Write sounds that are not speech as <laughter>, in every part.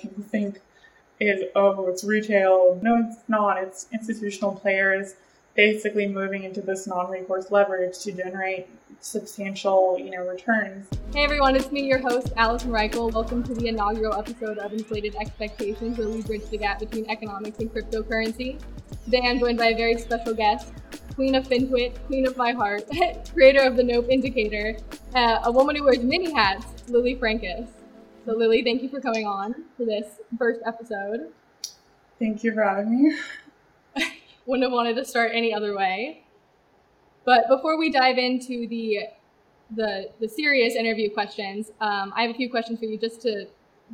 people think is, oh, it's retail. No, it's not. It's institutional players basically moving into this non-recourse leverage to generate substantial, you know, returns. Hey everyone, it's me, your host, Allison Reichel. Welcome to the inaugural episode of Inflated Expectations, where we bridge the gap between economics and cryptocurrency. Today I'm joined by a very special guest, Queen of FinTwit, Queen of My Heart, <laughs> creator of the Nope Indicator, uh, a woman who wears many hats, Lily Francus. So Lily, thank you for coming on for this first episode. Thank you for having me. <laughs> Wouldn't have wanted to start any other way. But before we dive into the the, the serious interview questions, um, I have a few questions for you just to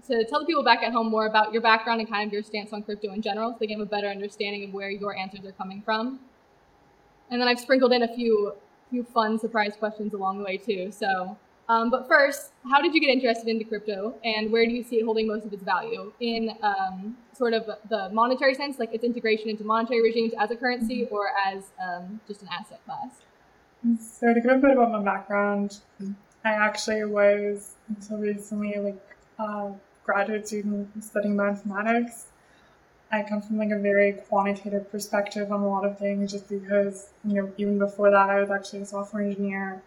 to tell the people back at home more about your background and kind of your stance on crypto in general, so they can have a better understanding of where your answers are coming from. And then I've sprinkled in a few few fun surprise questions along the way too. So, um, but first, how did you get interested into crypto, and where do you see it holding most of its value? In um, sort of the monetary sense, like its integration into monetary regimes as a currency or as um, just an asset class? So to give a bit about my background, I actually was until recently like a graduate student studying mathematics. I come from like a very quantitative perspective on a lot of things just because, you know, even before that I was actually a software engineer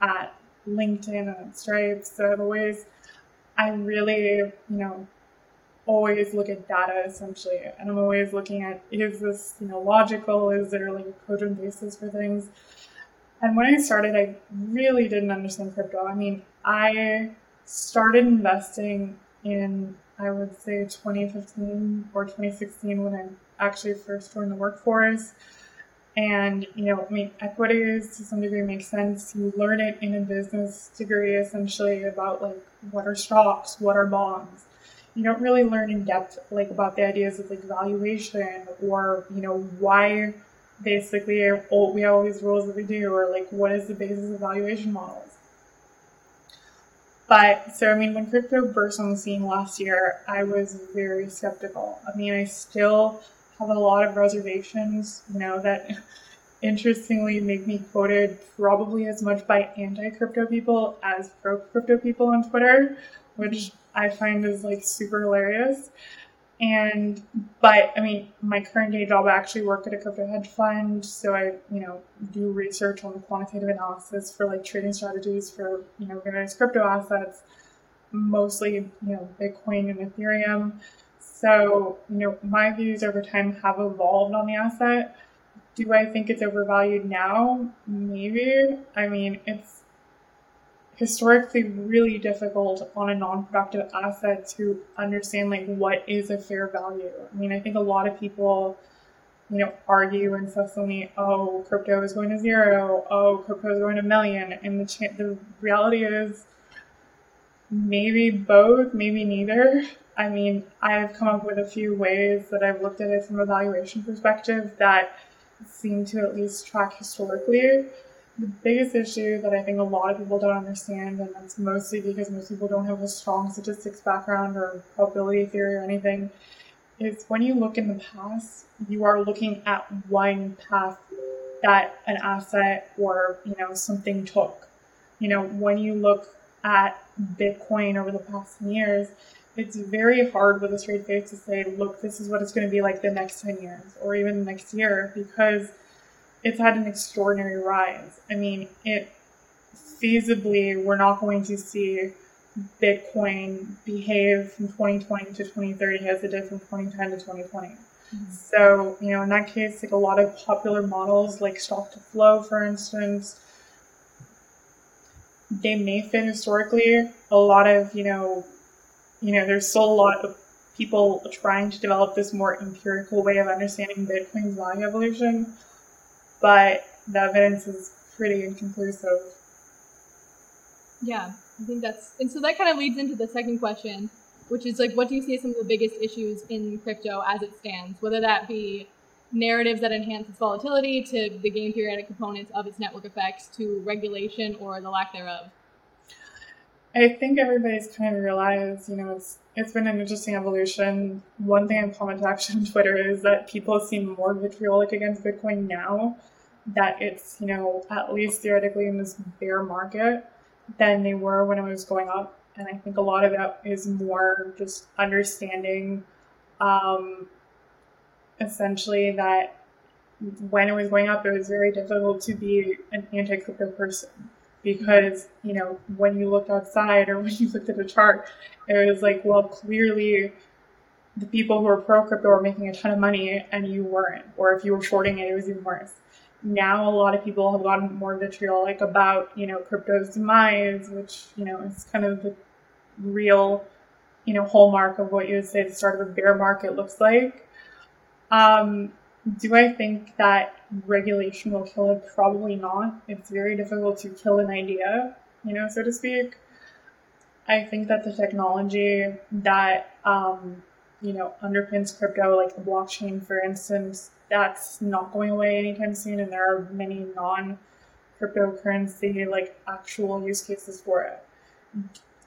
at LinkedIn and at Stripe. So I've always I really, you know, always look at data essentially and I'm always looking at is this, you know, logical? Is there like a cogent basis for things? And when I started I really didn't understand crypto. I mean, I started investing in I would say 2015 or 2016 when I actually first joined the workforce. And, you know, I mean, equities to some degree make sense. You learn it in a business degree essentially about like what are stocks, what are bonds. You don't really learn in depth like about the ideas of like valuation or, you know, why basically we have all these rules that we do or like what is the basis of valuation models. But so, I mean, when crypto burst on the scene last year, I was very skeptical. I mean, I still have a lot of reservations, you know, that <laughs> interestingly make me quoted probably as much by anti crypto people as pro crypto people on Twitter, which I find is like super hilarious. And, but I mean, my current day job, I actually work at a crypto hedge fund. So I, you know, do research on quantitative analysis for like trading strategies for, you know, various crypto assets, mostly, you know, Bitcoin and Ethereum. So, you know, my views over time have evolved on the asset. Do I think it's overvalued now? Maybe. I mean, it's historically really difficult on a non-productive asset to understand like what is a fair value. I mean, I think a lot of people, you know, argue incessantly, oh, crypto is going to zero, oh, crypto is going to million, and the ch- the reality is maybe both, maybe neither. I mean, I've come up with a few ways that I've looked at it from a valuation perspective that seem to at least track historically the biggest issue that I think a lot of people don't understand, and that's mostly because most people don't have a strong statistics background or probability theory or anything, is when you look in the past, you are looking at one path that an asset or you know something took. You know, when you look at Bitcoin over the past 10 years, it's very hard with a straight face to say, look, this is what it's going to be like the next 10 years or even the next year because it's had an extraordinary rise. I mean, it feasibly, we're not going to see Bitcoin behave from 2020 to 2030 as it did from 2010 to 2020. Mm-hmm. So, you know, in that case, like a lot of popular models like stock to flow, for instance, they may fit historically. A lot of, you know, you know, there's still a lot of people trying to develop this more empirical way of understanding Bitcoin's value evolution but the evidence is pretty inconclusive. Yeah, I think that's, and so that kind of leads into the second question, which is like, what do you see as some of the biggest issues in crypto as it stands? Whether that be narratives that enhance its volatility, to the game theoretic components of its network effects, to regulation or the lack thereof. I think everybody's kind of realized, you know, it's it's been an interesting evolution. One thing I've commented actually on Twitter is that people seem more vitriolic against Bitcoin now that it's, you know, at least theoretically in this bear market than they were when it was going up. And I think a lot of that is more just understanding um, essentially that when it was going up, it was very difficult to be an anti crypto person because, you know, when you looked outside or <laughs> when you looked at a chart, it was like, well, clearly the people who were pro crypto were making a ton of money and you weren't. Or if you were shorting it, it was even worse. Now a lot of people have gotten more vitriolic about, you know, crypto's demise, which, you know, is kind of the real, you know, hallmark of what you would say the start of a bear market looks like. Um, do I think that regulation will kill it? Probably not. It's very difficult to kill an idea, you know, so to speak. I think that the technology that um, you know underpins crypto, like the blockchain, for instance, that's not going away anytime soon, and there are many non cryptocurrency like actual use cases for it.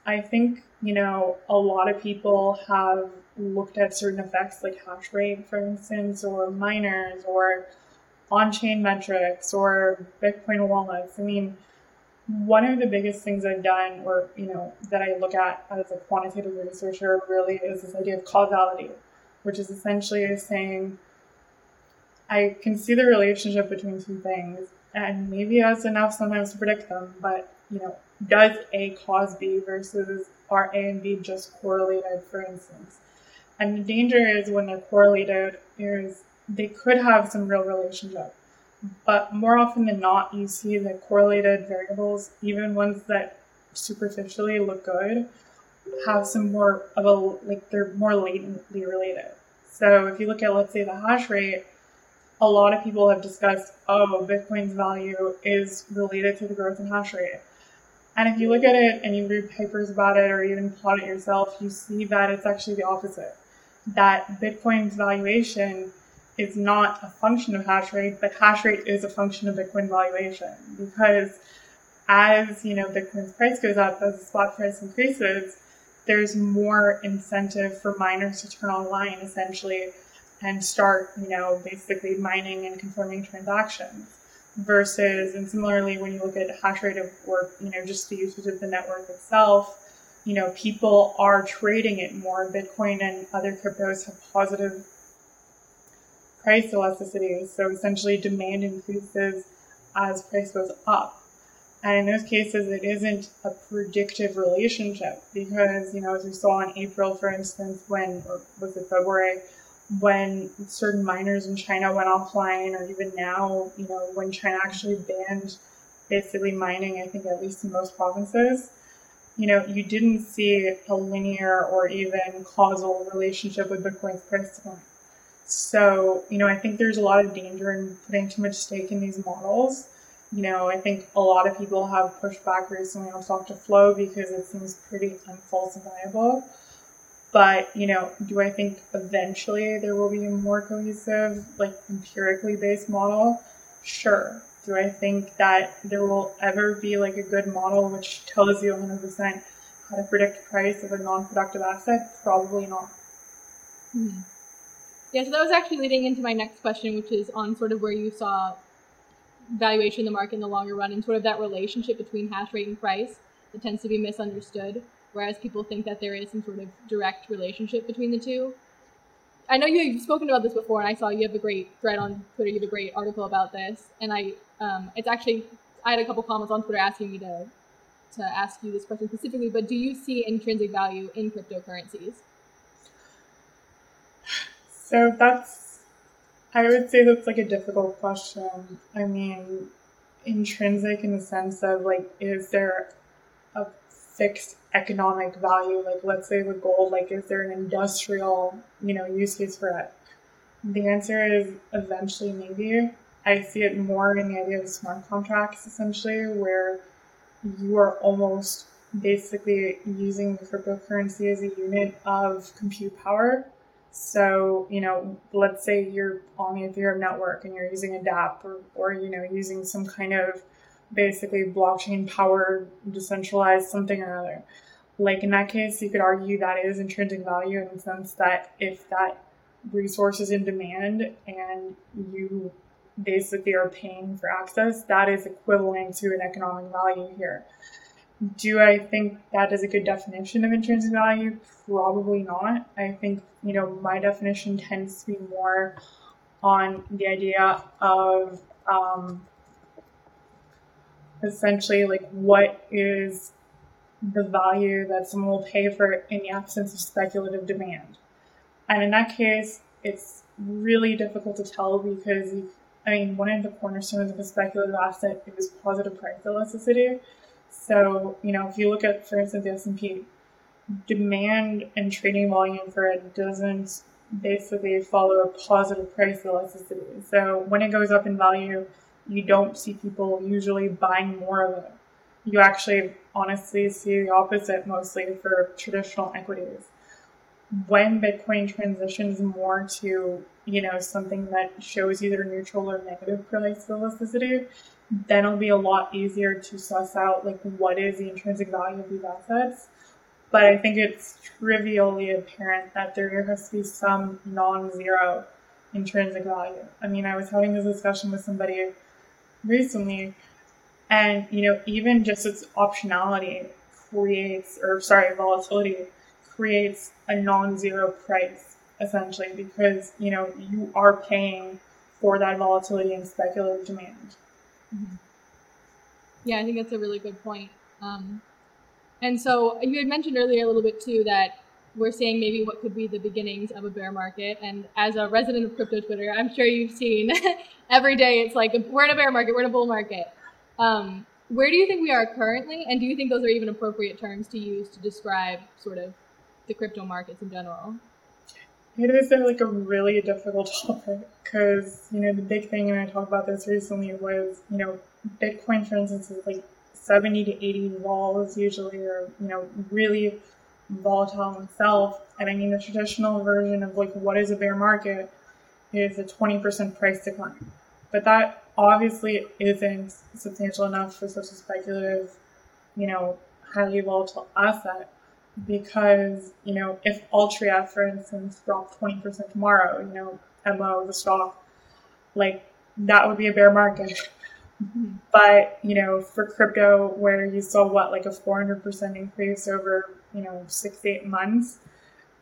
I think you know a lot of people have looked at certain effects like hash rate, for instance, or miners, or on-chain metrics, or Bitcoin wallets. I mean one of the biggest things I've done, or you know, that I look at as a quantitative researcher, really is this idea of causality, which is essentially saying I can see the relationship between two things, and maybe that's enough sometimes to predict them. But you know, does A cause B versus are A and B just correlated, for instance? And the danger is when they're correlated is they could have some real relationship but more often than not, you see the correlated variables, even ones that superficially look good, have some more of a, like, they're more latently related. So if you look at, let's say, the hash rate, a lot of people have discussed, oh, Bitcoin's value is related to the growth in hash rate. And if you look at it and you read papers about it or even plot it yourself, you see that it's actually the opposite. That Bitcoin's valuation is not a function of hash rate, but hash rate is a function of Bitcoin valuation because as you know Bitcoin's price goes up, as the spot price increases, there's more incentive for miners to turn online essentially and start, you know, basically mining and confirming transactions. Versus, and similarly, when you look at hash rate of, or you know, just the usage of the network itself, you know, people are trading it more. Bitcoin and other cryptos have positive price elasticity. So essentially, demand increases as price goes up. And in those cases, it isn't a predictive relationship because, you know, as we saw in April, for instance, when, or was it February, when certain miners in China went offline, or even now, you know, when China actually banned basically mining, I think at least in most provinces, you know, you didn't see a linear or even causal relationship with Bitcoin's price decline. So, you know, I think there's a lot of danger in putting too much stake in these models. You know, I think a lot of people have pushed back recently on to Flow because it seems pretty unfalsifiable. But, you know, do I think eventually there will be a more cohesive, like empirically based model? Sure. Do I think that there will ever be like a good model which tells you 100% how to predict the price of a non productive asset? Probably not. Hmm. Yeah, so that was actually leading into my next question, which is on sort of where you saw valuation in the market in the longer run and sort of that relationship between hash rate and price that tends to be misunderstood, whereas people think that there is some sort of direct relationship between the two. I know you've spoken about this before, and I saw you have a great thread on Twitter. You have a great article about this, and I, um, it's actually, I had a couple comments on Twitter asking me to, to ask you this question specifically. But do you see intrinsic value in cryptocurrencies? So that's, I would say that's like a difficult question. I mean, intrinsic in the sense of like, is there a fixed economic value? Like, let's say with gold, like, is there an industrial, you know, use case for it? The answer is eventually maybe. I see it more in the idea of smart contracts, essentially, where you are almost basically using the cryptocurrency as a unit of compute power so, you know, let's say you're on the Ethereum network and you're using a dApp or, or you know, using some kind of basically blockchain powered decentralized something or other. Like in that case, you could argue that is intrinsic value in the sense that if that resource is in demand and you basically are paying for access, that is equivalent to an economic value here. Do I think that is a good definition of intrinsic value? Probably not. I think, you know, my definition tends to be more on the idea of um, essentially like what is the value that someone will pay for it in the absence of speculative demand. And in that case, it's really difficult to tell because, I mean, one of the cornerstones of a speculative asset is positive price elasticity. So, you know, if you look at, for instance, the S&P, demand and trading volume for it doesn't basically follow a positive price elasticity. So when it goes up in value, you don't see people usually buying more of it. You actually honestly see the opposite mostly for traditional equities. When Bitcoin transitions more to, you know, something that shows either neutral or negative price elasticity, then it'll be a lot easier to suss out like what is the intrinsic value of these assets. But I think it's trivially apparent that there has to be some non-zero intrinsic value. I mean, I was having this discussion with somebody recently, and you know, even just its optionality creates, or sorry, volatility creates a non-zero price essentially because you know you are paying for that volatility and speculative demand. Mm-hmm. Yeah, I think that's a really good point. Um, and so you had mentioned earlier a little bit too that we're seeing maybe what could be the beginnings of a bear market. And as a resident of crypto Twitter, I'm sure you've seen <laughs> every day it's like we're in a bear market, we're in a bull market. Um, where do you think we are currently, and do you think those are even appropriate terms to use to describe sort of the crypto markets in general? It is like a really difficult topic because you know the big thing, and I talked about this recently, was you know Bitcoin, for instance, is like 70 to 80 vols usually, or you know really volatile itself. And I mean the traditional version of like what is a bear market is a 20% price decline, but that obviously isn't substantial enough for such a speculative, you know, highly volatile asset because, you know, if Altria, for instance, dropped 20% tomorrow, you know, MO, the stock, like that would be a bear market. Mm-hmm. But, you know, for crypto, where you saw what, like a 400% increase over, you know, six, eight months,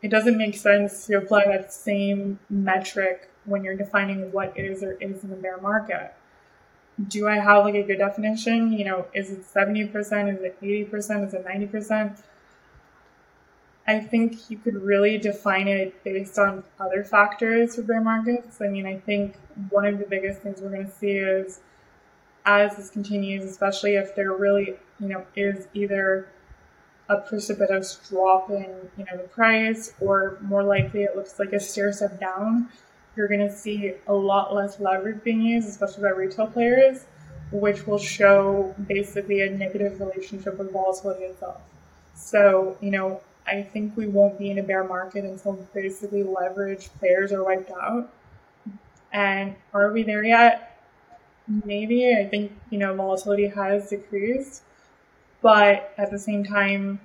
it doesn't make sense to apply that same metric when you're defining what is or isn't a bear market. Do I have like a good definition? You know, is it 70%? Is it 80%? Is it 90%? I think you could really define it based on other factors for bear markets. I mean, I think one of the biggest things we're going to see is as this continues, especially if there really, you know, is either a precipitous drop in, you know, the price, or more likely it looks like a stair step down, you're going to see a lot less leverage being used, especially by retail players, which will show basically a negative relationship with volatility itself. So, you know, I think we won't be in a bear market until basically leverage players are wiped out. And are we there yet? Maybe. I think, you know, volatility has decreased. But at the same time,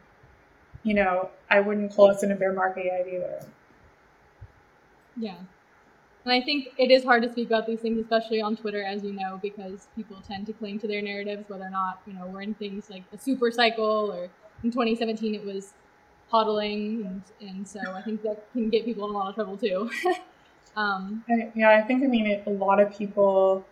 you know, I wouldn't call us in a bear market yet either. Yeah. And I think it is hard to speak about these things, especially on Twitter, as you know, because people tend to cling to their narratives, whether or not, you know, we're in things like a super cycle or in 2017 it was hodling, and, and so I think that can get people in a lot of trouble too. <laughs> um, yeah, I think I mean it, a lot of people,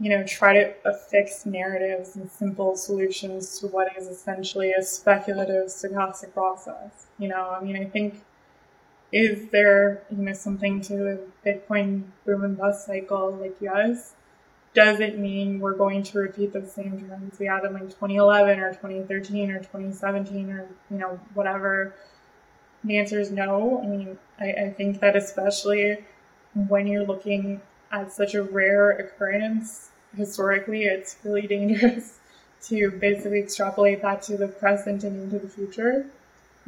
you know, try to affix narratives and simple solutions to what is essentially a speculative stochastic process. You know, I mean, I think is there you know something to the Bitcoin boom and bust cycle? Like yes, does it mean we're going to repeat the same trends we had in like 2011 or 2013 or 2017 or you know whatever the answer is no i mean I, I think that especially when you're looking at such a rare occurrence historically it's really dangerous <laughs> to basically extrapolate that to the present and into the future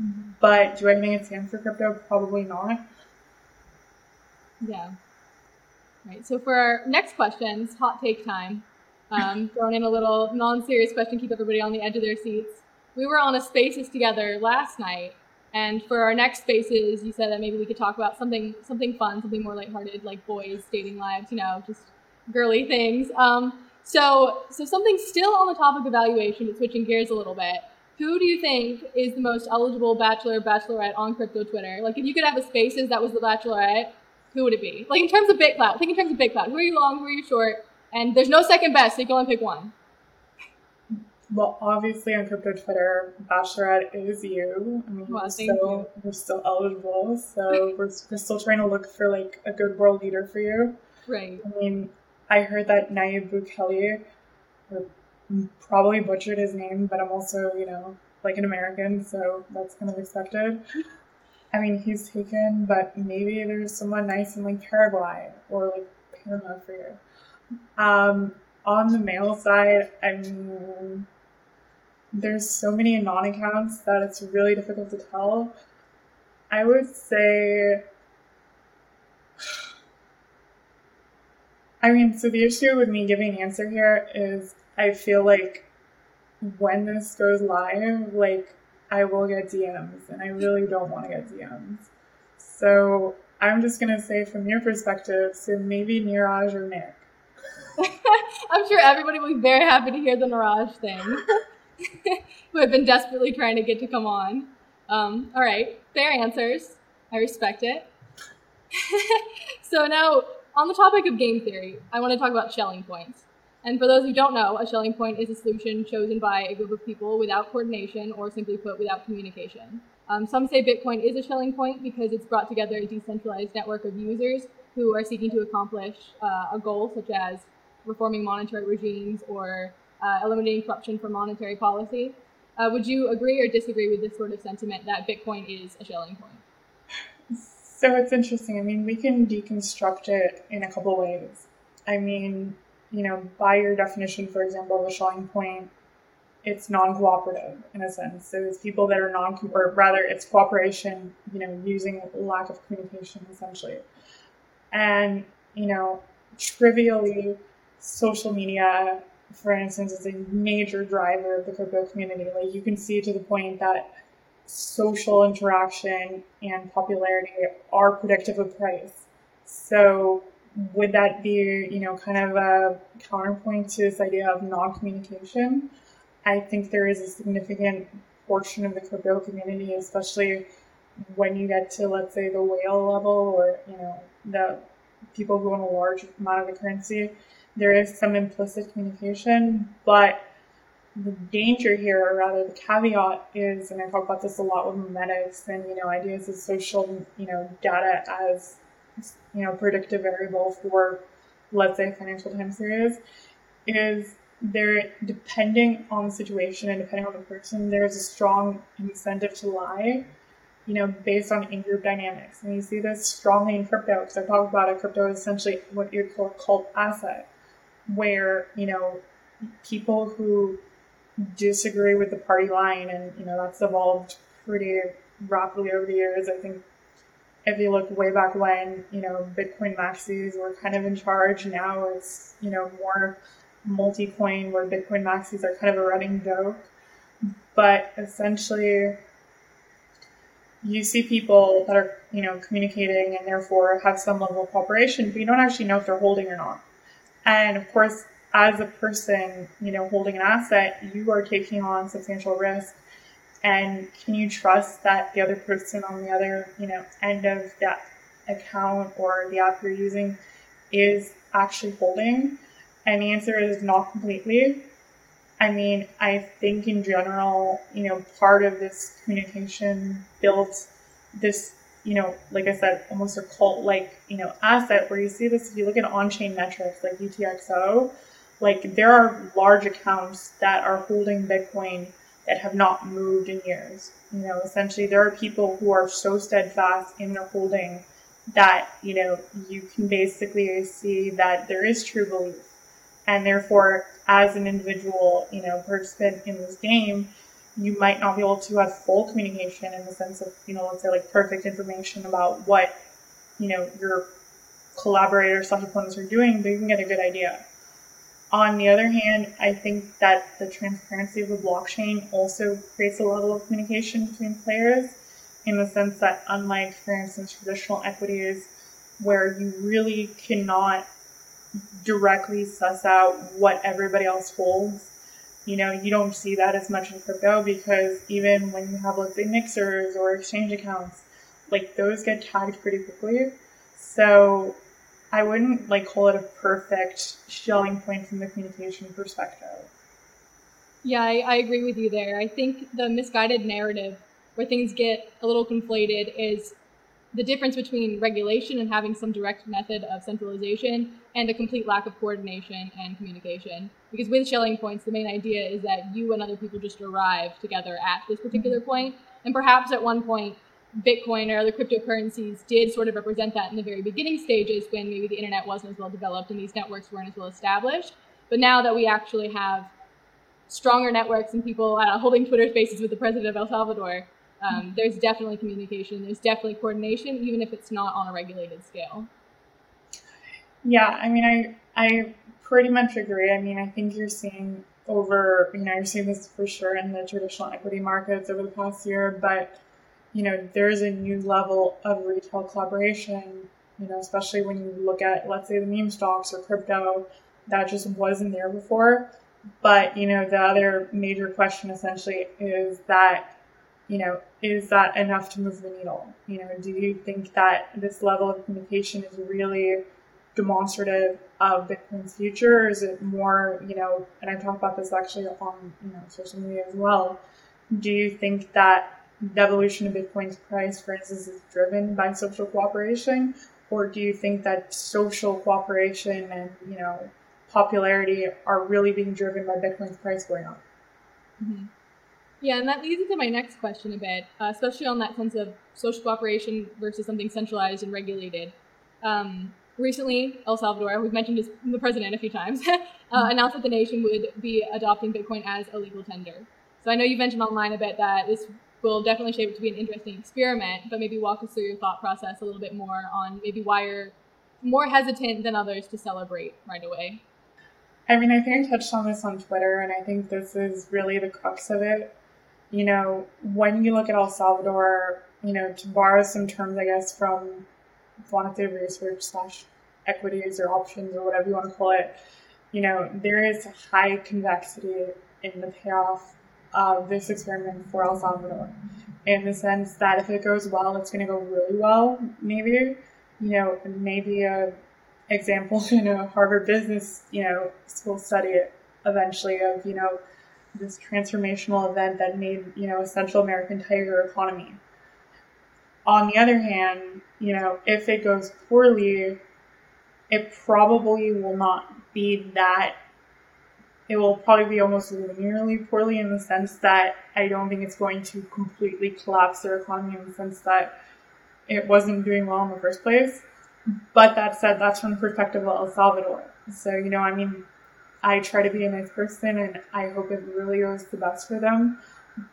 mm-hmm. but do i think it stands for crypto probably not yeah Right. So for our next questions, hot take time. Um, <laughs> throwing in a little non-serious question, keep everybody on the edge of their seats. We were on a Spaces together last night, and for our next Spaces, you said that maybe we could talk about something something fun, something more lighthearted, like boys dating lives, you know, just girly things. Um, So, so something still on the topic of valuation, but switching gears a little bit. Who do you think is the most eligible bachelor bachelorette on crypto Twitter? Like, if you could have a spaces that was the bachelorette, who would it be? Like in terms of big BitClout, think in terms of big BitClout. Who are you long? Who are you short? And there's no second best, so you can only pick one. Well, obviously on crypto Twitter, Bachelorette is you. I mean, we're, still, we're still eligible, so we're, we're still trying to look for like a good world leader for you. Right. I mean, I heard that Nayib Bukele, probably butchered his name, but I'm also, you know, like an American, so that's kind of expected. I mean, he's taken, but maybe there's someone nice in like Paraguay or like Panama for you. Um, on the male side, I mean, there's so many non accounts that it's really difficult to tell. I would say, <sighs> I mean, so the issue with me giving an answer here is I feel like when this goes live, like I will get DMs, and I really don't want to get DMs. So I'm just gonna say from your perspective, so maybe Niraj or Nick. <laughs> I'm sure everybody will be very happy to hear the Niraj thing, <laughs> <laughs> who have been desperately trying to get to come on. Um, all right, fair answers. I respect it. <laughs> so now, on the topic of game theory, I want to talk about Schelling points. And for those who don't know, a Schelling point is a solution chosen by a group of people without coordination, or simply put, without communication. Um, some say Bitcoin is a Schelling point because it's brought together a decentralized network of users who are seeking to accomplish uh, a goal such as reforming monetary regimes or uh, eliminating corruption from monetary policy. Uh, would you agree or disagree with this sort of sentiment that Bitcoin is a Schelling point? So it's interesting. I mean, we can deconstruct it in a couple ways. I mean, you know, by your definition, for example, the Schelling point, it's non-cooperative in a sense. So it's people that are non, or rather, it's cooperation. You know, using lack of communication essentially, and you know, trivially, social media, for instance, is a major driver of the crypto community. Like you can see to the point that social interaction and popularity are predictive of price. So would that be, you know, kind of a counterpoint to this idea of non-communication? I think there is a significant portion of the crypto community, especially when you get to, let's say, the whale level or, you know, the people who own a large amount of the currency, there is some implicit communication, but the danger here, or rather the caveat is, and I talk about this a lot with memetics and, you know, ideas of social, you know, data as you know, predictive variable for, let's say, financial time series, is there, depending on the situation and depending on the person, there's a strong incentive to lie, you know, based on in-group dynamics. And you see this strongly in crypto, because I talk about it, crypto is essentially what you'd call cult asset, where, you know, people who disagree with the party line, and, you know, that's evolved pretty rapidly over the years. I think if you look way back when, you know, Bitcoin maxis were kind of in charge, now it's, you know, more multi-coin where Bitcoin maxis are kind of a running joke. But essentially, you see people that are, you know, communicating and therefore have some level of cooperation, but you don't actually know if they're holding or not. And of course, as a person, you know, holding an asset, you are taking on substantial risk. And can you trust that the other person on the other you know end of that account or the app you're using is actually holding? And the answer is not completely. I mean i think in general you know part of this communication built this you know like i said almost a cult like you know asset where you see this if you look at on-chain metrics like utxo like there are large accounts that are holding bitcoin that have not moved in years. You know, essentially, there are people who are so steadfast in their holding that, you know, you can basically see that there is true belief. And therefore, as an individual, you know, participant in this game, you might not be able to have full communication in the sense of, you know, let's say like perfect information about what, you know, your collaborators slash opponents are doing, but you can get a good idea. On the other hand, I think that the transparency of the blockchain also creates a level of communication between players in the sense that, unlike, for instance, traditional equities, where you really cannot directly suss out what everybody else holds. You know, you don't see that as much in crypto because even when you have, let's say, mixers or exchange accounts, like those get tagged pretty quickly. So I wouldn't like call it a perfect Schelling point from the communication perspective. Yeah, I, I agree with you there. I think the misguided narrative where things get a little conflated is the difference between regulation and having some direct method of centralization and a complete lack of coordination and communication. Because with Schelling points, the main idea is that you and other people just arrive together at this particular point, and perhaps at one point Bitcoin or other cryptocurrencies did sort of represent that in the very beginning stages when maybe the internet wasn't as well developed and these networks weren't as well established. But now that we actually have stronger networks and people uh, holding Twitter spaces with the president of El Salvador, um, there's definitely communication, there's definitely coordination, even if it's not on a regulated scale. Yeah, I mean, I I pretty much agree. I mean, I think you're seeing over, you know, you're seeing this for sure in the traditional equity markets over the past year, but you know, there's a new level of retail collaboration, you know, especially when you look at, let's say, the meme stocks or crypto, that just wasn't there before. But, you know, the other major question essentially is that, you know, is that enough to move the needle? You know, do you think that this level of communication is really demonstrative of Bitcoin's future? Is it more, you know, and I talked about this actually on, you know, social media as well. Do you think that the evolution of Bitcoin's price, for instance, is driven by social cooperation, or do you think that social cooperation and you know popularity are really being driven by Bitcoin's price going up? Mm-hmm. Yeah, and that leads into my next question a bit, uh, especially on that sense of social cooperation versus something centralized and regulated. Um, recently, El Salvador, we've mentioned the president a few times, <laughs> uh, mm-hmm. announced that the nation would be adopting Bitcoin as a legal tender. So I know you mentioned online a bit that this will definitely shape it to be an interesting experiment, but maybe walk us through your thought process a little bit more on maybe why you're more hesitant than others to celebrate right away. I mean, I think I touched on this on Twitter, and I think this is really the crux of it. You know, when you look at El Salvador, you know, to borrow some terms, I guess, from quantitative research slash equities or options or whatever you want to call it, you know, there is high convexity in the payoff of this experiment for El Salvador in the sense that if it goes well, it's going to go really well. Maybe, you know, maybe a example <laughs> in a Harvard Business, you know, school study eventually of, you know, this transformational event that made, you know, a Central American tiger economy. On the other hand, you know, if it goes poorly, it probably will not be that it will probably be almost linearly poorly in the sense that I don't think it's going to completely collapse their economy in the sense that it wasn't doing well in the first place. But that said, that's from the perspective of El Salvador. So, you know, I mean, I try to be a nice person and I hope it really is the best for them.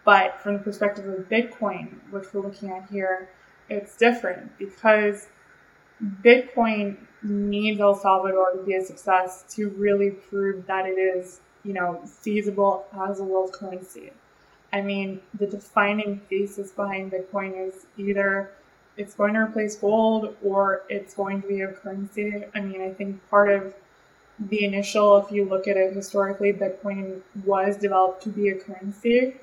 But from the perspective of Bitcoin, which we're looking at here, it's different because Bitcoin needs El Salvador to be a success to really prove that it is you know, feasible as a world currency. I mean, the defining thesis behind Bitcoin is either it's going to replace gold or it's going to be a currency. I mean, I think part of the initial, if you look at it historically, Bitcoin was developed to be a currency.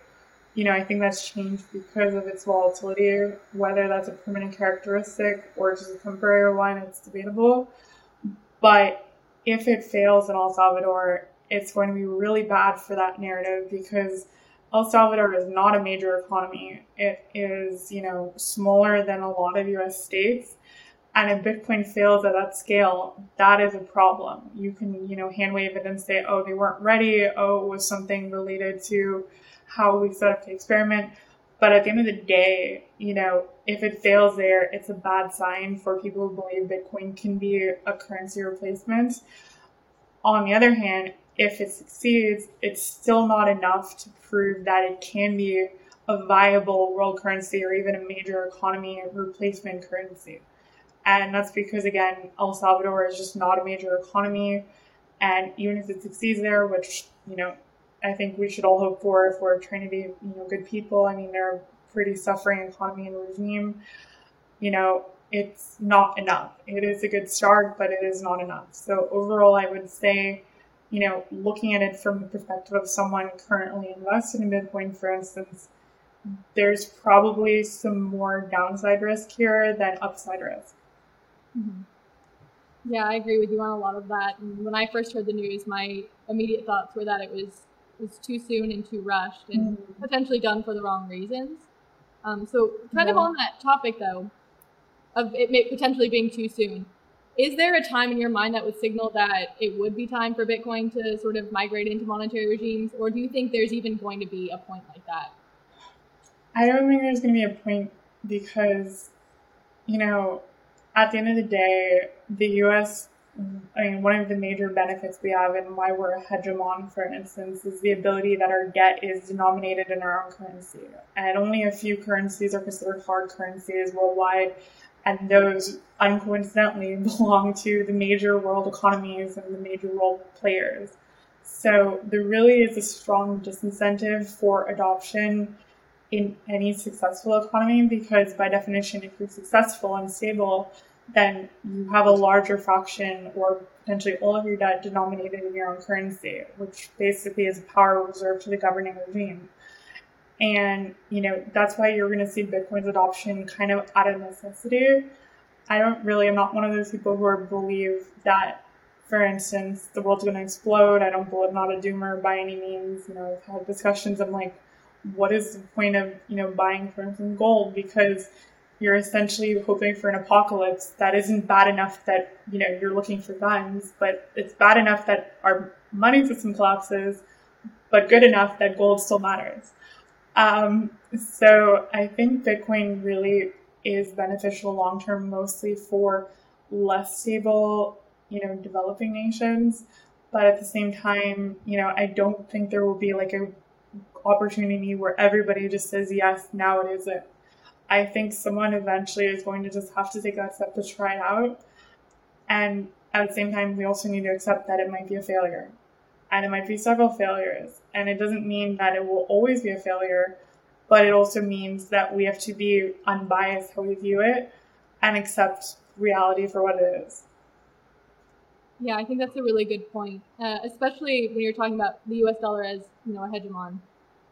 You know, I think that's changed because of its volatility. Whether that's a permanent characteristic or just a temporary one, it's debatable. But if it fails in El Salvador, it's going to be really bad for that narrative because El Salvador is not a major economy. It is, you know, smaller than a lot of US states. And if Bitcoin fails at that scale, that is a problem. You can, you know, hand wave it and say, oh, they weren't ready. Oh, it was something related to how we set up the experiment. But at the end of the day, you know, if it fails there, it's a bad sign for people who believe Bitcoin can be a currency replacement. On the other hand, if it succeeds, it's still not enough to prove that it can be a viable world currency or even a major economy replacement currency. And that's because, again, El Salvador is just not a major economy. And even if it succeeds there, which, you know, I think we should all hope for if we're trying to be, you know, good people. I mean, they're a pretty suffering economy and regime. You know, it's not enough. It is a good start, but it is not enough. So overall, I would say, you know, looking at it from the perspective of someone currently invested in Bitcoin, for instance, there's probably some more downside risk here than upside risk. Mm-hmm. Yeah, I agree with you on a lot of that. And when I first heard the news, my immediate thoughts were that it was was too soon and too rushed and mm-hmm. potentially done for the wrong reasons. Um, so, kind yeah. of on that topic though, of it may potentially being too soon, is there a time in your mind that would signal that it would be time for Bitcoin to sort of migrate into monetary regimes, or do you think there's even going to be a point like that? I don't think there's going to be a point because, you know, at the end of the day, the U.S. I mean, one of the major benefits we have and why we're a hegemon, for instance, is the ability that our debt is denominated in our own currency. And only a few currencies are considered hard currencies worldwide. And those uncoincidentally <laughs> belong to the major world economies and the major world players. So there really is a strong disincentive for adoption in any successful economy because by definition, if you're successful and stable, then you have a larger fraction or potentially all of your debt denominated in your own currency, which basically is a power reserved to the governing regime. And, you know, that's why you're going to see Bitcoin's adoption kind of out of necessity. I don't really, I'm not one of those people who believe that, for instance, the world's going to explode. I don't believe, I'm not a doomer by any means. You know, I've had discussions. I'm like, what is the point of, you know, buying, from instance, gold? Because you're essentially hoping for an apocalypse that isn't bad enough that you know you're looking for guns, but it's bad enough that our money system collapses, but good enough that gold still matters. Um, so I think Bitcoin really is beneficial long term, mostly for less stable, you know, developing nations. But at the same time, you know, I don't think there will be like a opportunity where everybody just says yes, now it is it. I think someone eventually is going to just have to take that step to try it out. And at the same time, we also need to accept that it might be a failure. And it might be several failures. And it doesn't mean that it will always be a failure, but it also means that we have to be unbiased how we view it and accept reality for what it is. Yeah, I think that's a really good point, uh, especially when you're talking about the U.S. dollar as you know a hegemon.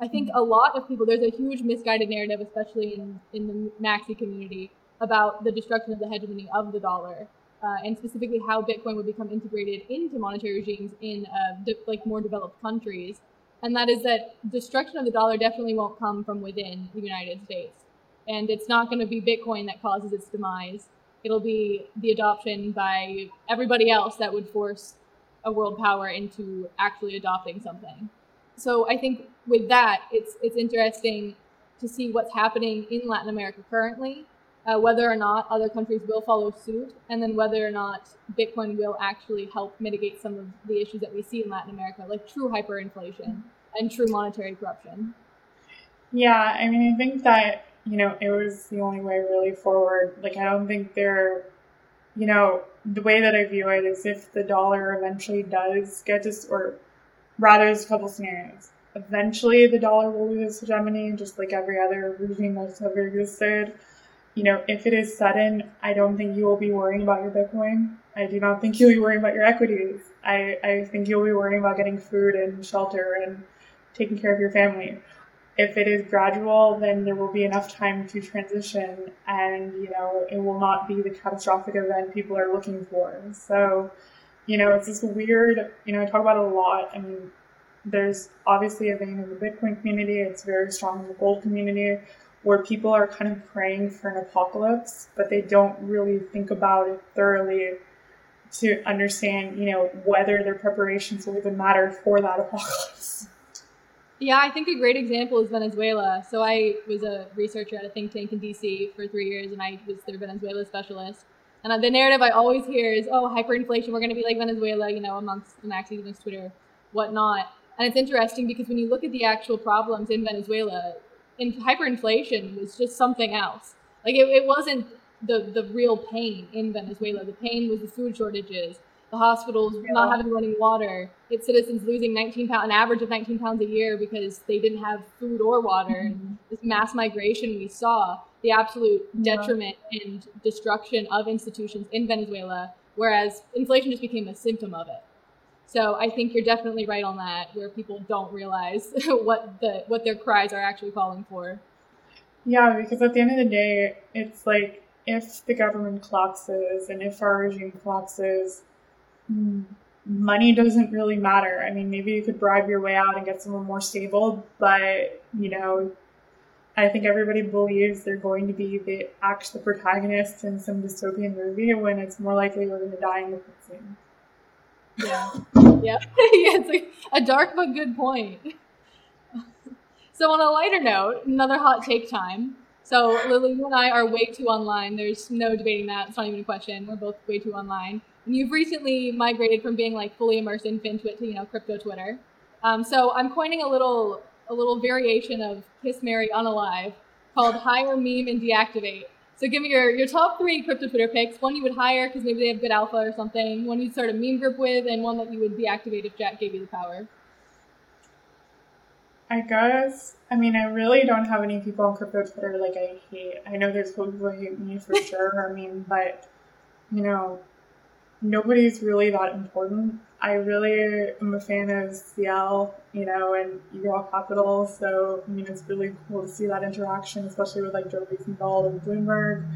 I think a lot of people, there's a huge misguided narrative, especially in, in the maxi community, about the destruction of the hegemony of the dollar, uh, and specifically how Bitcoin would become integrated into monetary regimes in uh, de- like more developed countries. And that is that destruction of the dollar definitely won't come from within the United States. And it's not going to be Bitcoin that causes its demise. It'll be the adoption by everybody else that would force a world power into actually adopting something so I think with that, it's it's interesting to see what's happening in Latin America currently, uh, whether or not other countries will follow suit, and then whether or not Bitcoin will actually help mitigate some of the issues that we see in Latin America, like true hyperinflation and true monetary corruption. Yeah, I mean, I think that you know it was the only way really forward. Like, I don't think there, you know, the way that I view it is if the dollar eventually does get to or rather there's a couple scenarios. Eventually, the dollar will lose its hegemony, just like every other regime that's ever existed. You know, if it is sudden, I don't think you will be worrying about your Bitcoin. I do not think you'll be worrying about your equities. I, I think you'll be worrying about getting food and shelter and taking care of your family. If it is gradual, then there will be enough time to transition and, you know, it will not be the catastrophic event people are looking for. So, you know, it's this weird, you know, I talk about it a lot. I mean, there's obviously a vein in the Bitcoin community, it's very strong in the gold community, where people are kind of praying for an apocalypse, but they don't really think about it thoroughly to understand, you know, whether their preparations will even matter for that apocalypse. Yeah, I think a great example is Venezuela. So I was a researcher at a think tank in DC for three years, and I was their Venezuela specialist. And the narrative I always hear is, oh, hyperinflation, we're going to be like Venezuela, you know, amongst the maxis, amongst Twitter, whatnot. And it's interesting because when you look at the actual problems in Venezuela, in hyperinflation was just something else. Like it, it wasn't the, the real pain in Venezuela. The pain was the food shortages, the hospitals yeah. not having running water, its citizens losing 19 pounds, an average of 19 pounds a year because they didn't have food or water. Mm-hmm. This mass migration we saw the absolute detriment yeah. and destruction of institutions in Venezuela, whereas inflation just became a symptom of it. So I think you're definitely right on that, where people don't realize <laughs> what the what their cries are actually calling for. Yeah, because at the end of the day, it's like if the government collapses and if our regime collapses, mm, money doesn't really matter. I mean, maybe you could bribe your way out and get someone more stable, but you know, I think everybody believes they're going to be the act the protagonist in some dystopian movie when it's more likely we're going to die in the scene. Yeah, yeah, <laughs> yeah. It's like a dark but good point. <laughs> So on a lighter note, another hot take time. So Lily, you and I are way too online. There's no debating that. It's not even a question. We're both way too online. And you've recently migrated from being like fully immersed in FinTwit to you know crypto Twitter. Um, so I'm coining a little a little variation of Kiss Mary Unalive called Hire Meme and Deactivate. So give me your, your top three crypto Twitter picks. One you would hire because maybe they have good alpha or something. One you'd start a meme group with, and one that you would deactivate if Jack gave you the power. I guess. I mean, I really don't have any people on crypto Twitter like I hate. I know there's people who hate me for <laughs> sure. I mean, but you know, nobody's really that important. I really am a fan of CL, you know, and URL Capital. So I mean, it's really cool to see that interaction, especially with like Joe Weisenthal and Bloomberg.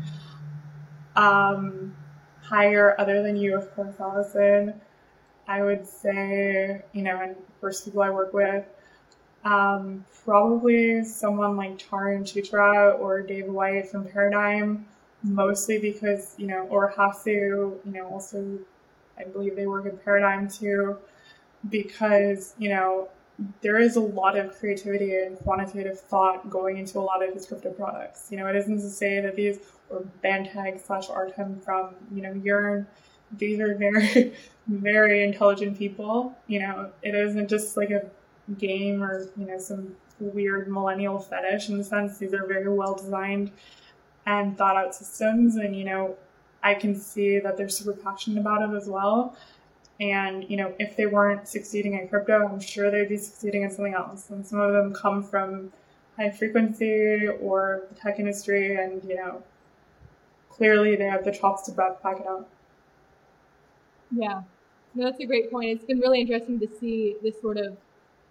Um, higher other than you, of course, Allison. I would say, you know, and first people I work with, um, probably someone like Tarun Chitra or Dave White from Paradigm, mostly because, you know, or Hasu, you know, also I believe they work in Paradigm too, because, you know, there is a lot of creativity and quantitative thought going into a lot of these crypto products. You know, it isn't to say that these or Banteg slash Artem from, you know, Yearn, these are very, <laughs> very intelligent people. You know, it isn't just like a game or you know some weird millennial fetish in the sense these are very well designed and thought out systems and you know i can see that they're super passionate about it as well. And you know if they weren't succeeding in crypto i'm sure they'd be succeeding in something else. And some of them come from high frequency or the tech industry and you know clearly they have the chops to back it up. Yeah. No, that's a great point. It's been really interesting to see this sort of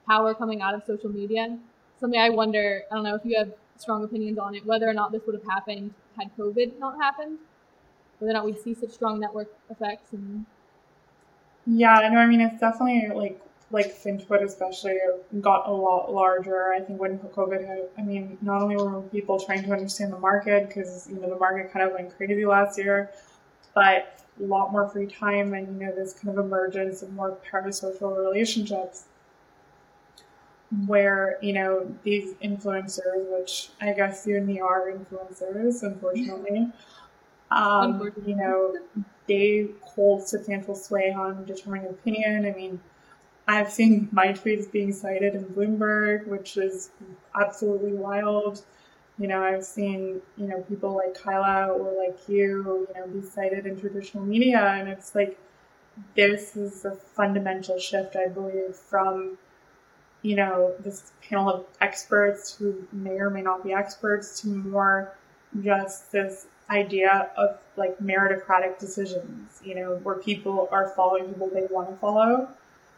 power coming out of social media. Something I wonder, I don't know if you have strong opinions on it, whether or not this would have happened had COVID not happened, whether or not we'd see such strong network effects. And yeah, no, I mean it's definitely like like FinTwit especially got a lot larger. I think when COVID hit, I mean, not only were people trying to understand the market because you know the market kind of went crazy last year, but a lot more free time and you know this kind of emergence of more parasocial relationships where you know these influencers, which I guess you and me are influencers, unfortunately. <laughs> Um, unfortunately. You know, they hold substantial sway on determining opinion. I mean, I've seen my tweets being cited in Bloomberg, which is absolutely wild. You know, I've seen, you know, people like Kyla or like you, you know, be cited in traditional media. And it's like, this is a fundamental shift, I believe, from you know, this panel of experts who may or may not be experts to more just this idea of like meritocratic decisions, you know, where people are following people they want to follow.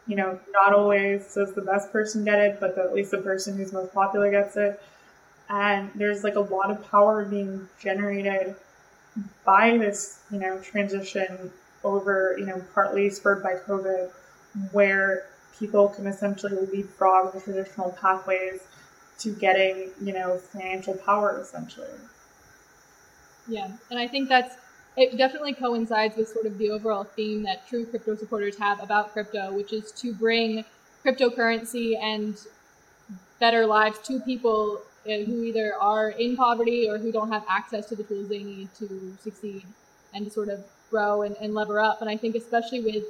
You know, not always does the best person get it, but the, at least the person who's most popular gets it. And there's like a lot of power being generated by this, you know, transition over, you know, partly spurred by COVID, where people can essentially leapfrog the traditional pathways to getting, you know, financial power essentially. Yeah, and I think that's it definitely coincides with sort of the overall theme that true crypto supporters have about crypto, which is to bring cryptocurrency and better lives to people uh, who either are in poverty or who don't have access to the tools they need to succeed and to sort of grow and, and lever up. And I think especially with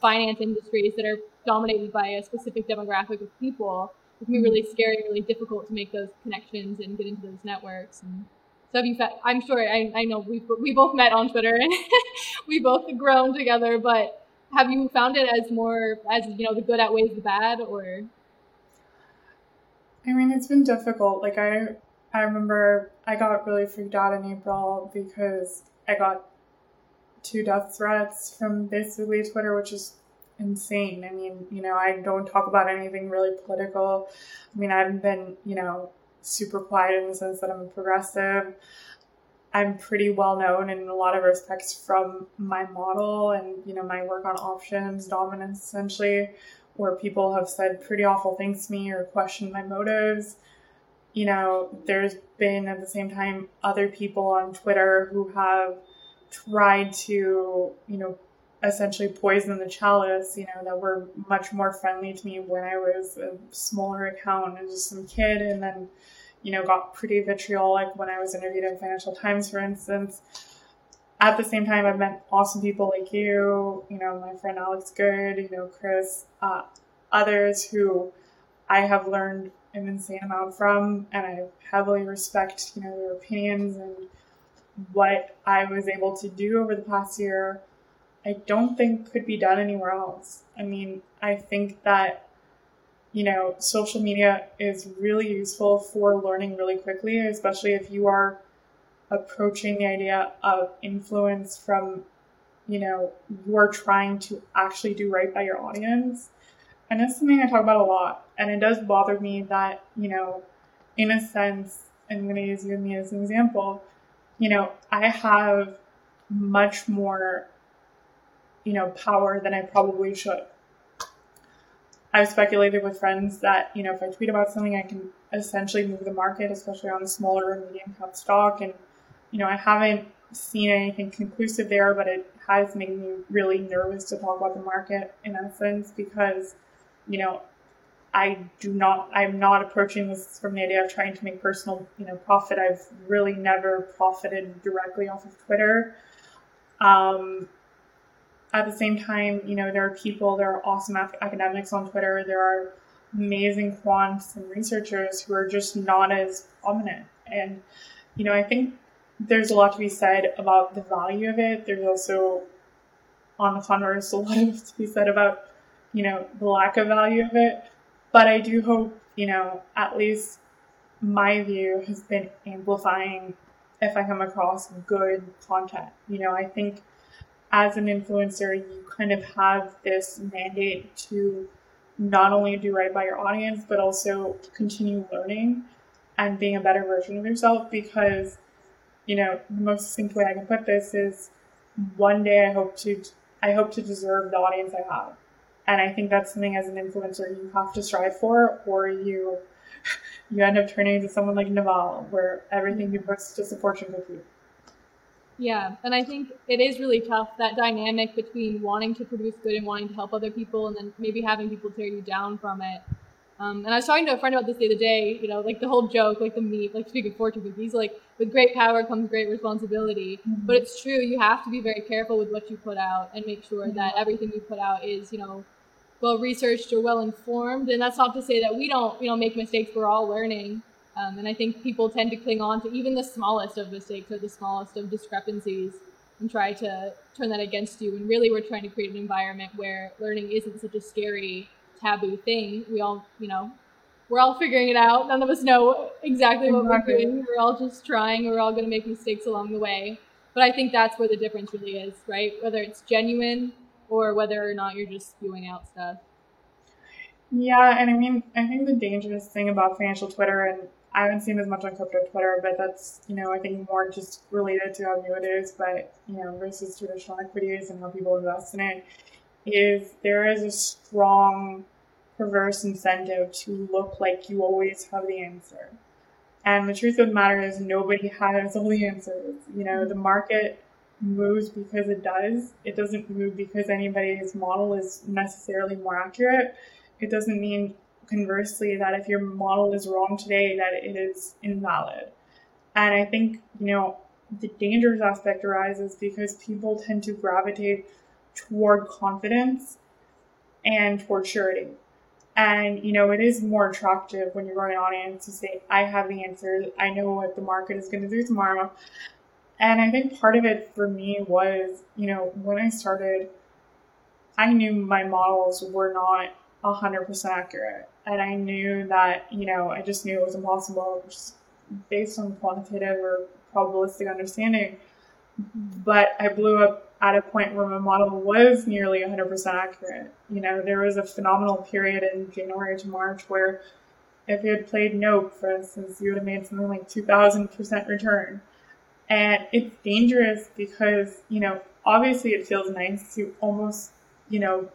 finance industries that are dominated by a specific demographic of people, it can be really mm-hmm. scary, really difficult to make those connections and get into those networks. And so have you? I'm sure I, I know we we both met on Twitter and <laughs> we both grown together. But have you found it as more as you know the good outweighs the bad, or? I mean, it's been difficult. Like I I remember I got really freaked out in April because I got two death threats from basically Twitter, which is insane. I mean, you know, I don't talk about anything really political. I mean, I haven't been, you know, super quiet in the sense that I'm a progressive. I'm pretty well known in a lot of respects from my model and, you know, my work on options, dominance essentially, where people have said pretty awful things to me or questioned my motives. You know, there's been at the same time other people on Twitter who have tried to, you know, essentially poison the chalice, you know, that were much more friendly to me when I was a smaller account and just some kid and then, you know, got pretty vitriolic when I was interviewed in Financial Times, for instance. At the same time, I've met awesome people like you, you know, my friend Alex Good, you know, Chris, uh, others who I have learned an insane amount from, and I heavily respect, you know, their opinions and what I was able to do over the past year I don't think could be done anywhere else. I mean, I think that, you know, social media is really useful for learning really quickly, especially if you are approaching the idea of influence from, you know, you're trying to actually do right by your audience. And that's something I talk about a lot. And it does bother me that, you know, in a sense, I'm going to use me as an example, you know, I have much more you know, power than I probably should. I've speculated with friends that, you know, if I tweet about something, I can essentially move the market, especially on smaller and medium cap stock. And, you know, I haven't seen anything conclusive there, but it has made me really nervous to talk about the market in essence because, you know, I do not, I'm not approaching this from the idea of trying to make personal, you know, profit. I've really never profited directly off of Twitter. Um, at the same time, you know, there are people, there are awesome academics on Twitter, there are amazing quants and researchers who are just not as prominent. And, you know, I think there's a lot to be said about the value of it. There's also, on the converse, <laughs> a lot to be said about, you know, the lack of value of it. But I do hope, you know, at least my view has been amplifying if I come across good content. You know, I think as an influencer, you kind of have this mandate to not only do right by your audience, but also continue learning and being a better version of yourself because, you know, the most succinct way I can put this is one day I hope to I hope to deserve the audience I have. And I think that's something as an influencer you have to strive for or you <laughs> you end up turning into someone like Naval where everything you post is just a fortune cookie. Yeah, and I think it is really tough that dynamic between wanting to produce good and wanting to help other people, and then maybe having people tear you down from it. Um, and I was talking to a friend about this the other day. You know, like the whole joke, like the meat, like speaking fortune cookies. Like with great power comes great responsibility. Mm-hmm. But it's true. You have to be very careful with what you put out and make sure mm-hmm. that everything you put out is, you know, well researched or well informed. And that's not to say that we don't, you know, make mistakes. We're all learning. Um, and I think people tend to cling on to even the smallest of mistakes or the smallest of discrepancies and try to turn that against you. And really, we're trying to create an environment where learning isn't such a scary, taboo thing. We all, you know, we're all figuring it out. None of us know exactly what we're doing. We're all just trying. We're all going to make mistakes along the way. But I think that's where the difference really is, right? Whether it's genuine or whether or not you're just spewing out stuff. Yeah, and I mean, I think the dangerous thing about financial Twitter, and I haven't seen as much on crypto Twitter, but that's, you know, I think more just related to how new it is, but, you know, versus traditional equities and how people invest in it, is there is a strong perverse incentive to look like you always have the answer. And the truth of the matter is, nobody has all the answers. You know, the market moves because it does. It doesn't move because anybody's model is necessarily more accurate. It doesn't mean conversely that if your model is wrong today that it is invalid. And i think you know the dangerous aspect arises because people tend to gravitate toward confidence and toward surety. And you know it is more attractive when you're growing an audience to say i have the answers i know what the market is going to do tomorrow. And i think part of it for me was you know when i started i knew my models were not 100% accurate and I knew that, you know, I just knew it was impossible. Just based on quantitative or probabilistic understanding. But I blew up at a point where my model was nearly 100% accurate. You know, there was a phenomenal period in January to March where if you had played Nope, for instance, you would have made something like 2000% return. And it's dangerous because, you know, obviously it feels nice to almost, you know,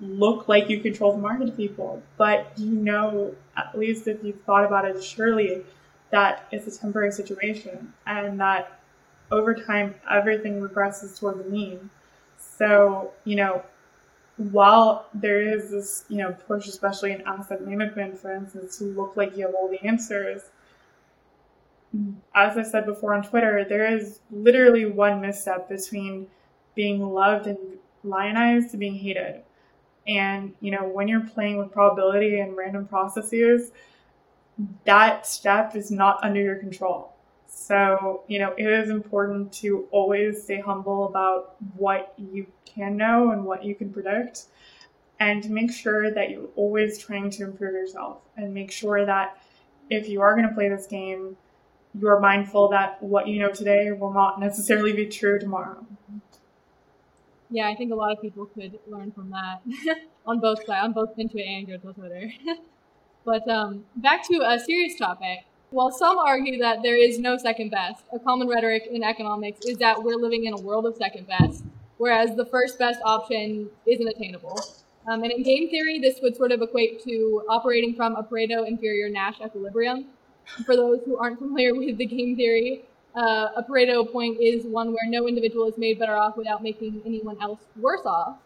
look like you control the market people. But you know, at least if you've thought about it, surely that it's a temporary situation and that over time everything regresses toward the mean. So, you know, while there is this, you know, push, especially in asset management, for instance, to look like you have all the answers, as I said before on Twitter, there is literally one misstep between being loved and lionized to being hated. And, you know, when you're playing with probability and random processes, that step is not under your control. So, you know, it is important to always stay humble about what you can know and what you can predict and make sure that you're always trying to improve yourself and make sure that if you are going to play this game, you're mindful that what you know today will not necessarily be true tomorrow. Yeah, I think a lot of people could learn from that <laughs> on both sides, on both FinTwit and crypto Twitter. <laughs> but um, back to a serious topic. While some argue that there is no second best, a common rhetoric in economics is that we're living in a world of second best, whereas the first best option isn't attainable. Um, and in game theory, this would sort of equate to operating from a Pareto inferior Nash equilibrium. For those who aren't familiar <laughs> with the game theory, uh, a Pareto point is one where no individual is made better off without making anyone else worse off.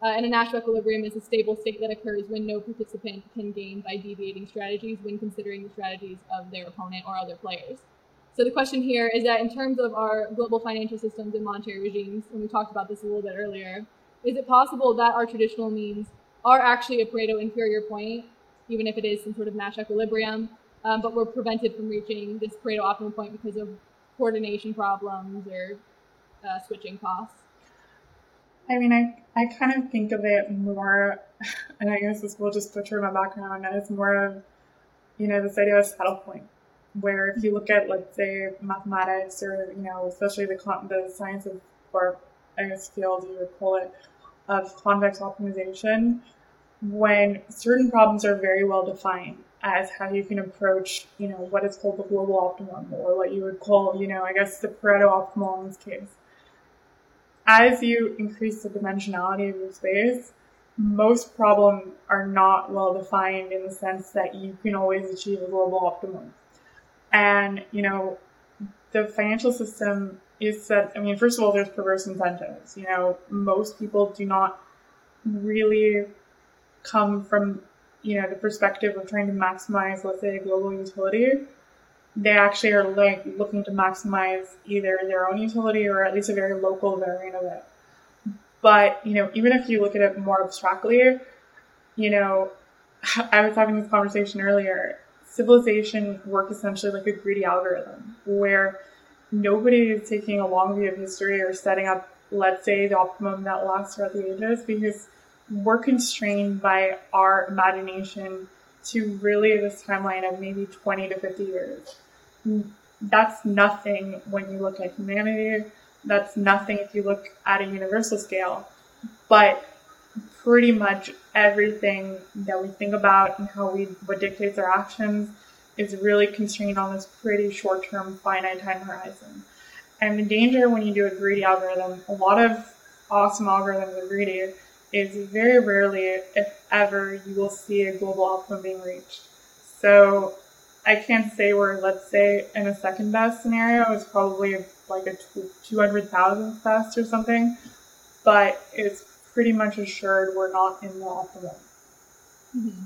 Uh, and a Nash equilibrium is a stable state that occurs when no participant can gain by deviating strategies when considering the strategies of their opponent or other players. So the question here is that in terms of our global financial systems and monetary regimes, and we talked about this a little bit earlier, is it possible that our traditional means are actually a Pareto inferior point, even if it is some sort of Nash equilibrium, um, but we're prevented from reaching this Pareto optimum point because of coordination problems or uh, switching costs? I mean, I, I kind of think of it more, <laughs> and I guess this will just butcher my background, and it's more of, you know, this idea of saddle point, where if you look at, let's say, mathematics or, you know, especially the, the science of, or I guess field you would call it, of convex optimization, when certain problems are very well defined, as how you can approach, you know, what is called the global optimum or what you would call, you know, I guess the Pareto optimal in this case. As you increase the dimensionality of your space, most problems are not well defined in the sense that you can always achieve a global optimum. And, you know, the financial system is that, I mean, first of all, there's perverse incentives. You know, most people do not really come from you know, the perspective of trying to maximize, let's say, a global utility, they actually are like looking to maximize either their own utility or at least a very local variant of it. But, you know, even if you look at it more abstractly, you know, <laughs> I was having this conversation earlier. Civilization work essentially like a greedy algorithm where nobody is taking a long view of history or setting up, let's say, the optimum that lasts throughout the ages because we're constrained by our imagination to really this timeline of maybe 20 to 50 years. That's nothing when you look at humanity. That's nothing if you look at a universal scale. But pretty much everything that we think about and how we what dictates our actions is really constrained on this pretty short-term finite time horizon. And the danger when you do a greedy algorithm, a lot of awesome algorithms are greedy is very rarely, if ever, you will see a global optimum being reached. So I can't say where, let's say, in a second best scenario, it's probably like a 200,000 best or something, but it's pretty much assured we're not in the optimum. Mm-hmm.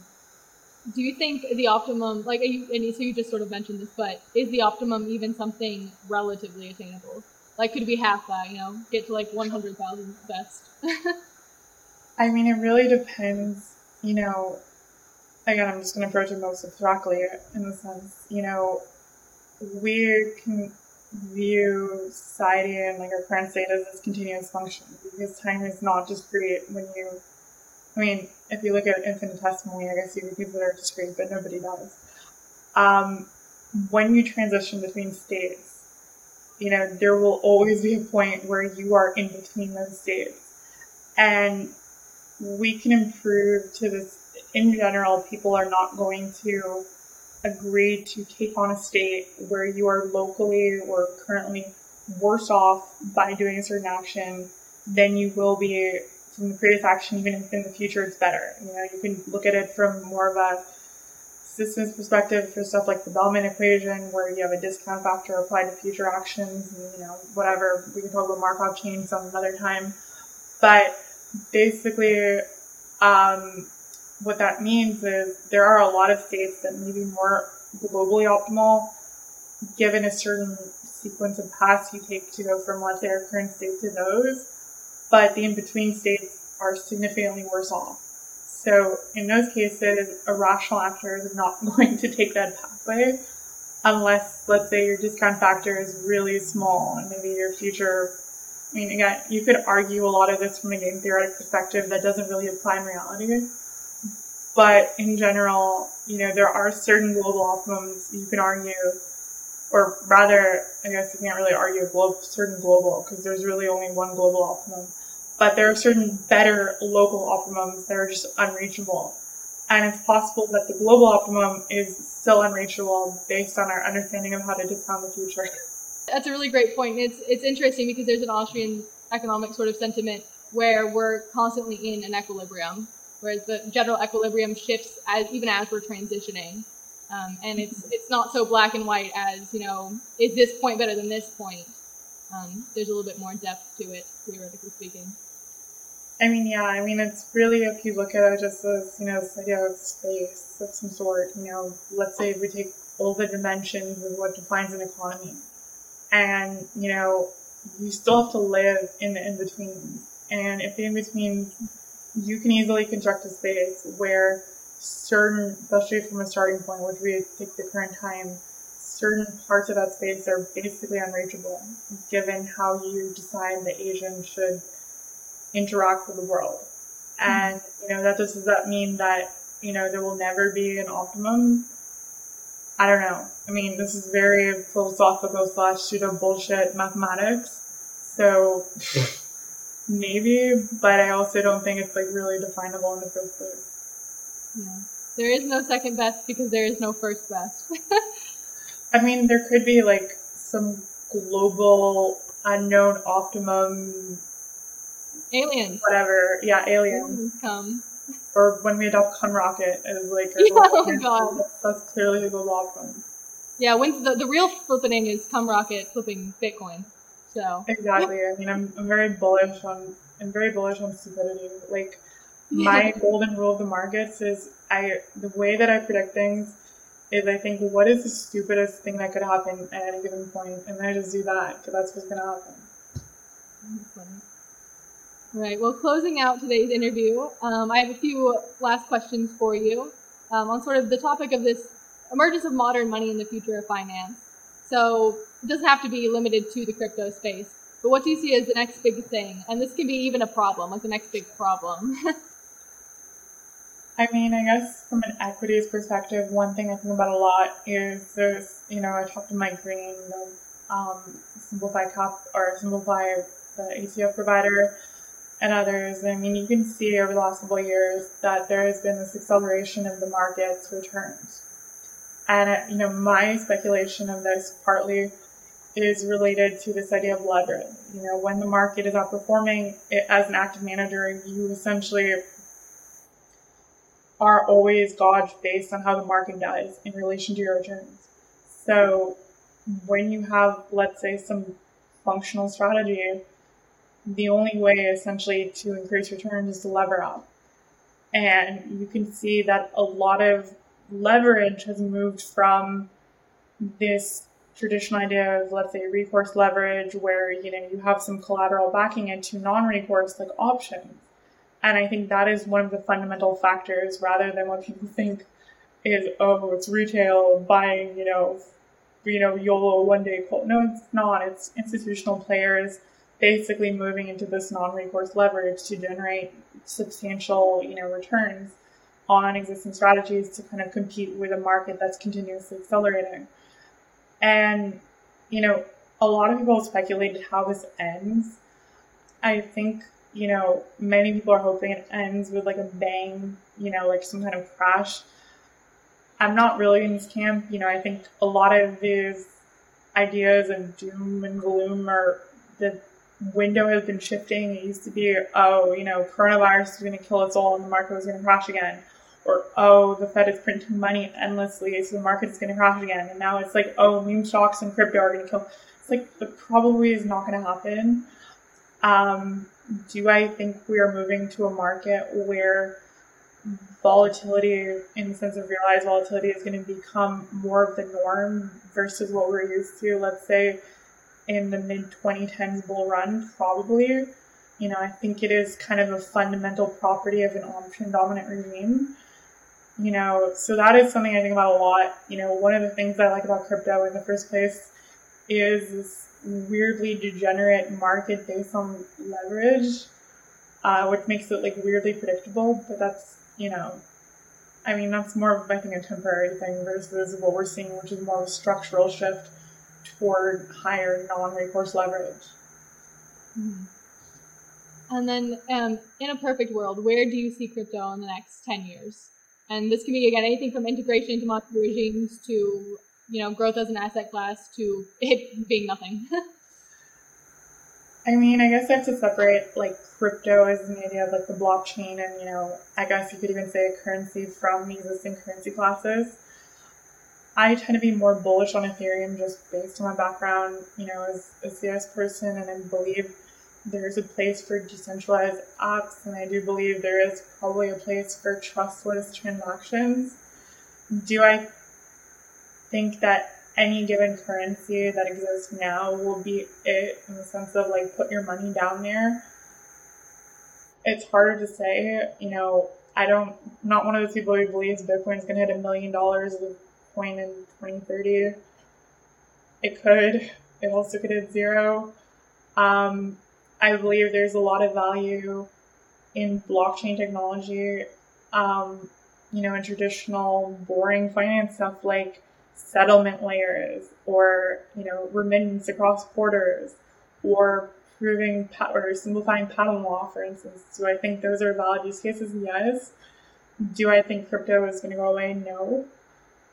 Do you think the optimum, like, you, and so you just sort of mentioned this, but is the optimum even something relatively attainable? Like, could we half that, you know, get to like 100,000 best? <laughs> I mean, it really depends, you know. Again, I'm just going to approach it most abstractly in the sense, you know, we can view society and like our current state as this continuous function because time is not discrete when you, I mean, if you look at infinitesimally, I guess you could consider it discrete, but nobody does. Um, when you transition between states, you know, there will always be a point where you are in between those states. And we can improve to this. In general, people are not going to agree to take on a state where you are locally or currently worse off by doing a certain action than you will be from the previous action, even if in the future it's better. You know, you can look at it from more of a systems perspective for stuff like the Bellman equation, where you have a discount factor applied to future actions, and you know, whatever. We can talk about Markov chains some another time, but basically, um, what that means is there are a lot of states that may be more globally optimal, given a certain sequence of paths you take to go from, let's say, our current state to those, but the in between states are significantly worse off. So in those cases, a rational actor is not <laughs> going to take that pathway unless, let's say, your discount factor is really small and maybe your future. I mean, again, you could argue a lot of this from a game theoretic perspective that doesn't really apply in reality. But in general, you know, there are certain global optimums you can argue, or rather, I guess you can't really argue a certain global because there's really only one global optimum but there are certain better local optimums that are just unreachable. And it's possible that the global optimum is still unreachable based on our understanding of how to discount the future. <laughs> That's a really great point. It's it's interesting because there's an Austrian economic sort of sentiment where we're constantly in an equilibrium, whereas the general equilibrium shifts as even as we're transitioning. Um, and it's it's not so black and white as you know is this point better than this point. Um, there's a little bit more depth to it, theoretically speaking. I mean, yeah, I mean, it's really, if you look at it just as, you know, this idea of space of some sort, you know, let's say we take all the dimensions of what defines an economy, and, you know, you still have to live in the in between. And if the in between, you can easily construct a space where certain, especially from a starting point, which we take the current time, certain parts of that space are basically unreachable, given how you decide the agents should interact with the world. Hmm. And, you know, that does, does that mean that, you know, there will never be an optimum? I don't know. I mean, this is very philosophical slash pseudo bullshit mathematics. So <laughs> maybe, but I also don't think it's like really definable in the first place. Yeah. There is no second best because there is no first best. <laughs> I mean, there could be like some global unknown optimum Aliens. Whatever. Yeah, aliens. aliens come. Or when we adopt Kunrocket as like <laughs> yeah, oh <laughs> god. That's, that's clearly global outcome. Yeah, when the, the real flipping is Kunrocket flipping Bitcoin. So Exactly. I mean I'm I'm very bullish on I'm very bullish on stupidity. Like my golden rule of the markets is I the way that I predict things is I think what is the stupidest thing that could happen at any given point, and then I just do that because that's what's gonna happen. Right. Well, closing out today's interview, um, I have a few last questions for you um, on sort of the topic of this emergence of modern money in the future of finance. So it doesn't have to be limited to the crypto space, but what do you see as the next big thing? And this can be even a problem, like the next big problem. <laughs> I mean, I guess from an equities perspective, one thing I think about a lot is you know, I talked to Mike Green, um, Simplify Cap or Simplify the ETF provider, and others. I mean, you can see over the last couple of years that there has been this acceleration of the market's returns. And, uh, you know, my speculation of this partly is related to this idea of leverage. You know, when the market is outperforming, it, as an active manager, you essentially are always gauged based on how the market does in relation to your returns. So when you have, let's say, some functional strategy the only way essentially to increase returns is to lever up. And you can see that a lot of leverage has moved from this traditional idea of, let's say, recourse leverage, where you know you have some collateral backing it, to non-recourse like options. And I think that is one of the fundamental factors, rather than what people think is, oh, it's retail buying, you know, you know, YOLO one day call. No, it's not. It's institutional players basically moving into this non-recourse leverage to generate substantial, you know, returns on existing strategies to kind of compete with a market that's continuously accelerating. And, you know, a lot of people speculated how this ends. I think, you know, many people are hoping it ends with like a bang, you know, like some kind of crash. I'm not really in this camp. You know, I think a lot of these ideas of doom and gloom are the window has been shifting. It used to be, oh, you know, coronavirus is going to kill us all and the market was going to crash again. Or, oh, the Fed is printing money endlessly, so the market is going to crash again. And now it's like, oh, meme stocks and crypto are going to kill. It's like, it probably is not going to happen. Um, do I think we are moving to a market where volatility, in the sense of realized volatility, is going to become more of the norm versus what we're used to? Let's say in the mid 2010s bull run, probably. You know, I think it is kind of a fundamental property of an option dominant regime. You know, so that is something I think about a lot. You know, one of the things I like about crypto in the first place is this weirdly degenerate market based on leverage, uh, which makes it like weirdly predictable. But that's, you know, I mean, that's more of, I think, a temporary thing versus what we're seeing, which is more of a structural shift toward higher non-recourse leverage. Mm-hmm. And then, um, in a perfect world, where do you see crypto in the next ten years? And this can be again anything from integration into monetary regimes to you know growth as an asset class to it being nothing. <laughs> I mean, I guess I have to separate like crypto as an idea of like the blockchain and you know, I guess you could even say a currency from the existing currency classes. I tend to be more bullish on Ethereum just based on my background, you know, as a CS person, and I believe there's a place for decentralized apps, and I do believe there is probably a place for trustless transactions. Do I think that any given currency that exists now will be it in the sense of like put your money down there? It's harder to say, you know. I don't, not one of those people who believes Bitcoin's gonna hit a million dollars point in 2030. It could. It also could hit zero. Um, I believe there's a lot of value in blockchain technology. Um, you know, in traditional boring finance stuff like settlement layers or, you know, remittance across borders or proving or simplifying patent law, for instance. Do I think those are valid use cases? Yes. Do I think crypto is going to go away? No.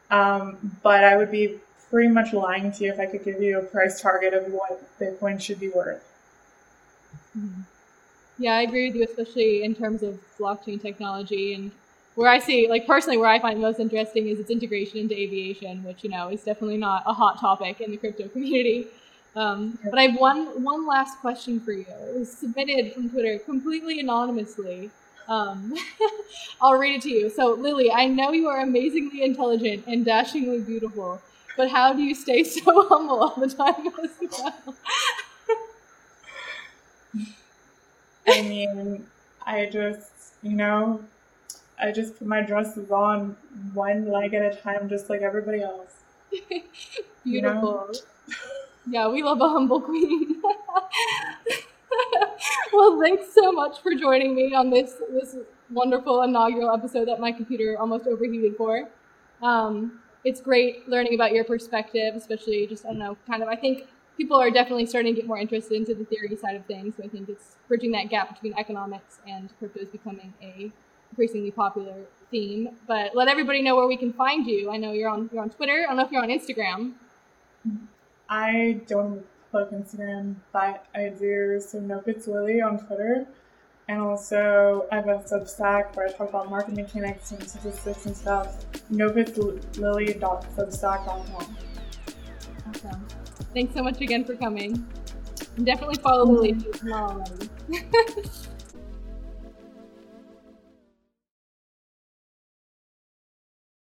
Um, but I would be pretty much lying to you if I could give you a price target of what Bitcoin should be worth. Mm-hmm. Yeah, I agree with you, especially in terms of blockchain technology and where I see, like personally, where I find most interesting is its integration into aviation, which you know is definitely not a hot topic in the crypto community. Um, but I have one one last question for you. It was submitted from Twitter completely anonymously. Um, <laughs> I'll read it to you. So, Lily, I know you are amazingly intelligent and dashingly beautiful, but how do you stay <laughs> so humble all the time as well? I mean, I just, you know, I just put my dresses on one leg at a time, just like everybody else. Beautiful. <laughs> You know? Yeah, we love a humble queen. <laughs> well, thanks so much for joining me on this this wonderful inaugural episode that my computer almost overheated for. Um, it's great learning about your perspective, especially just I don't know, kind of. I think people are definitely starting to get more interested into the theory side of things. So I think it's bridging that gap between economics and crypto is becoming a increasingly popular theme. But let everybody know where we can find you. I know you're on you're on Twitter. I don't know if you're on Instagram. I don't plug Instagram, but I do some Nope It's Lily on Twitter. And also, I have a Substack where I talk about market mechanics and statistics and stuff. nopeitslily.substack.com. Awesome. Thanks so much again for coming. And definitely follow mm-hmm. Lily if you're not already.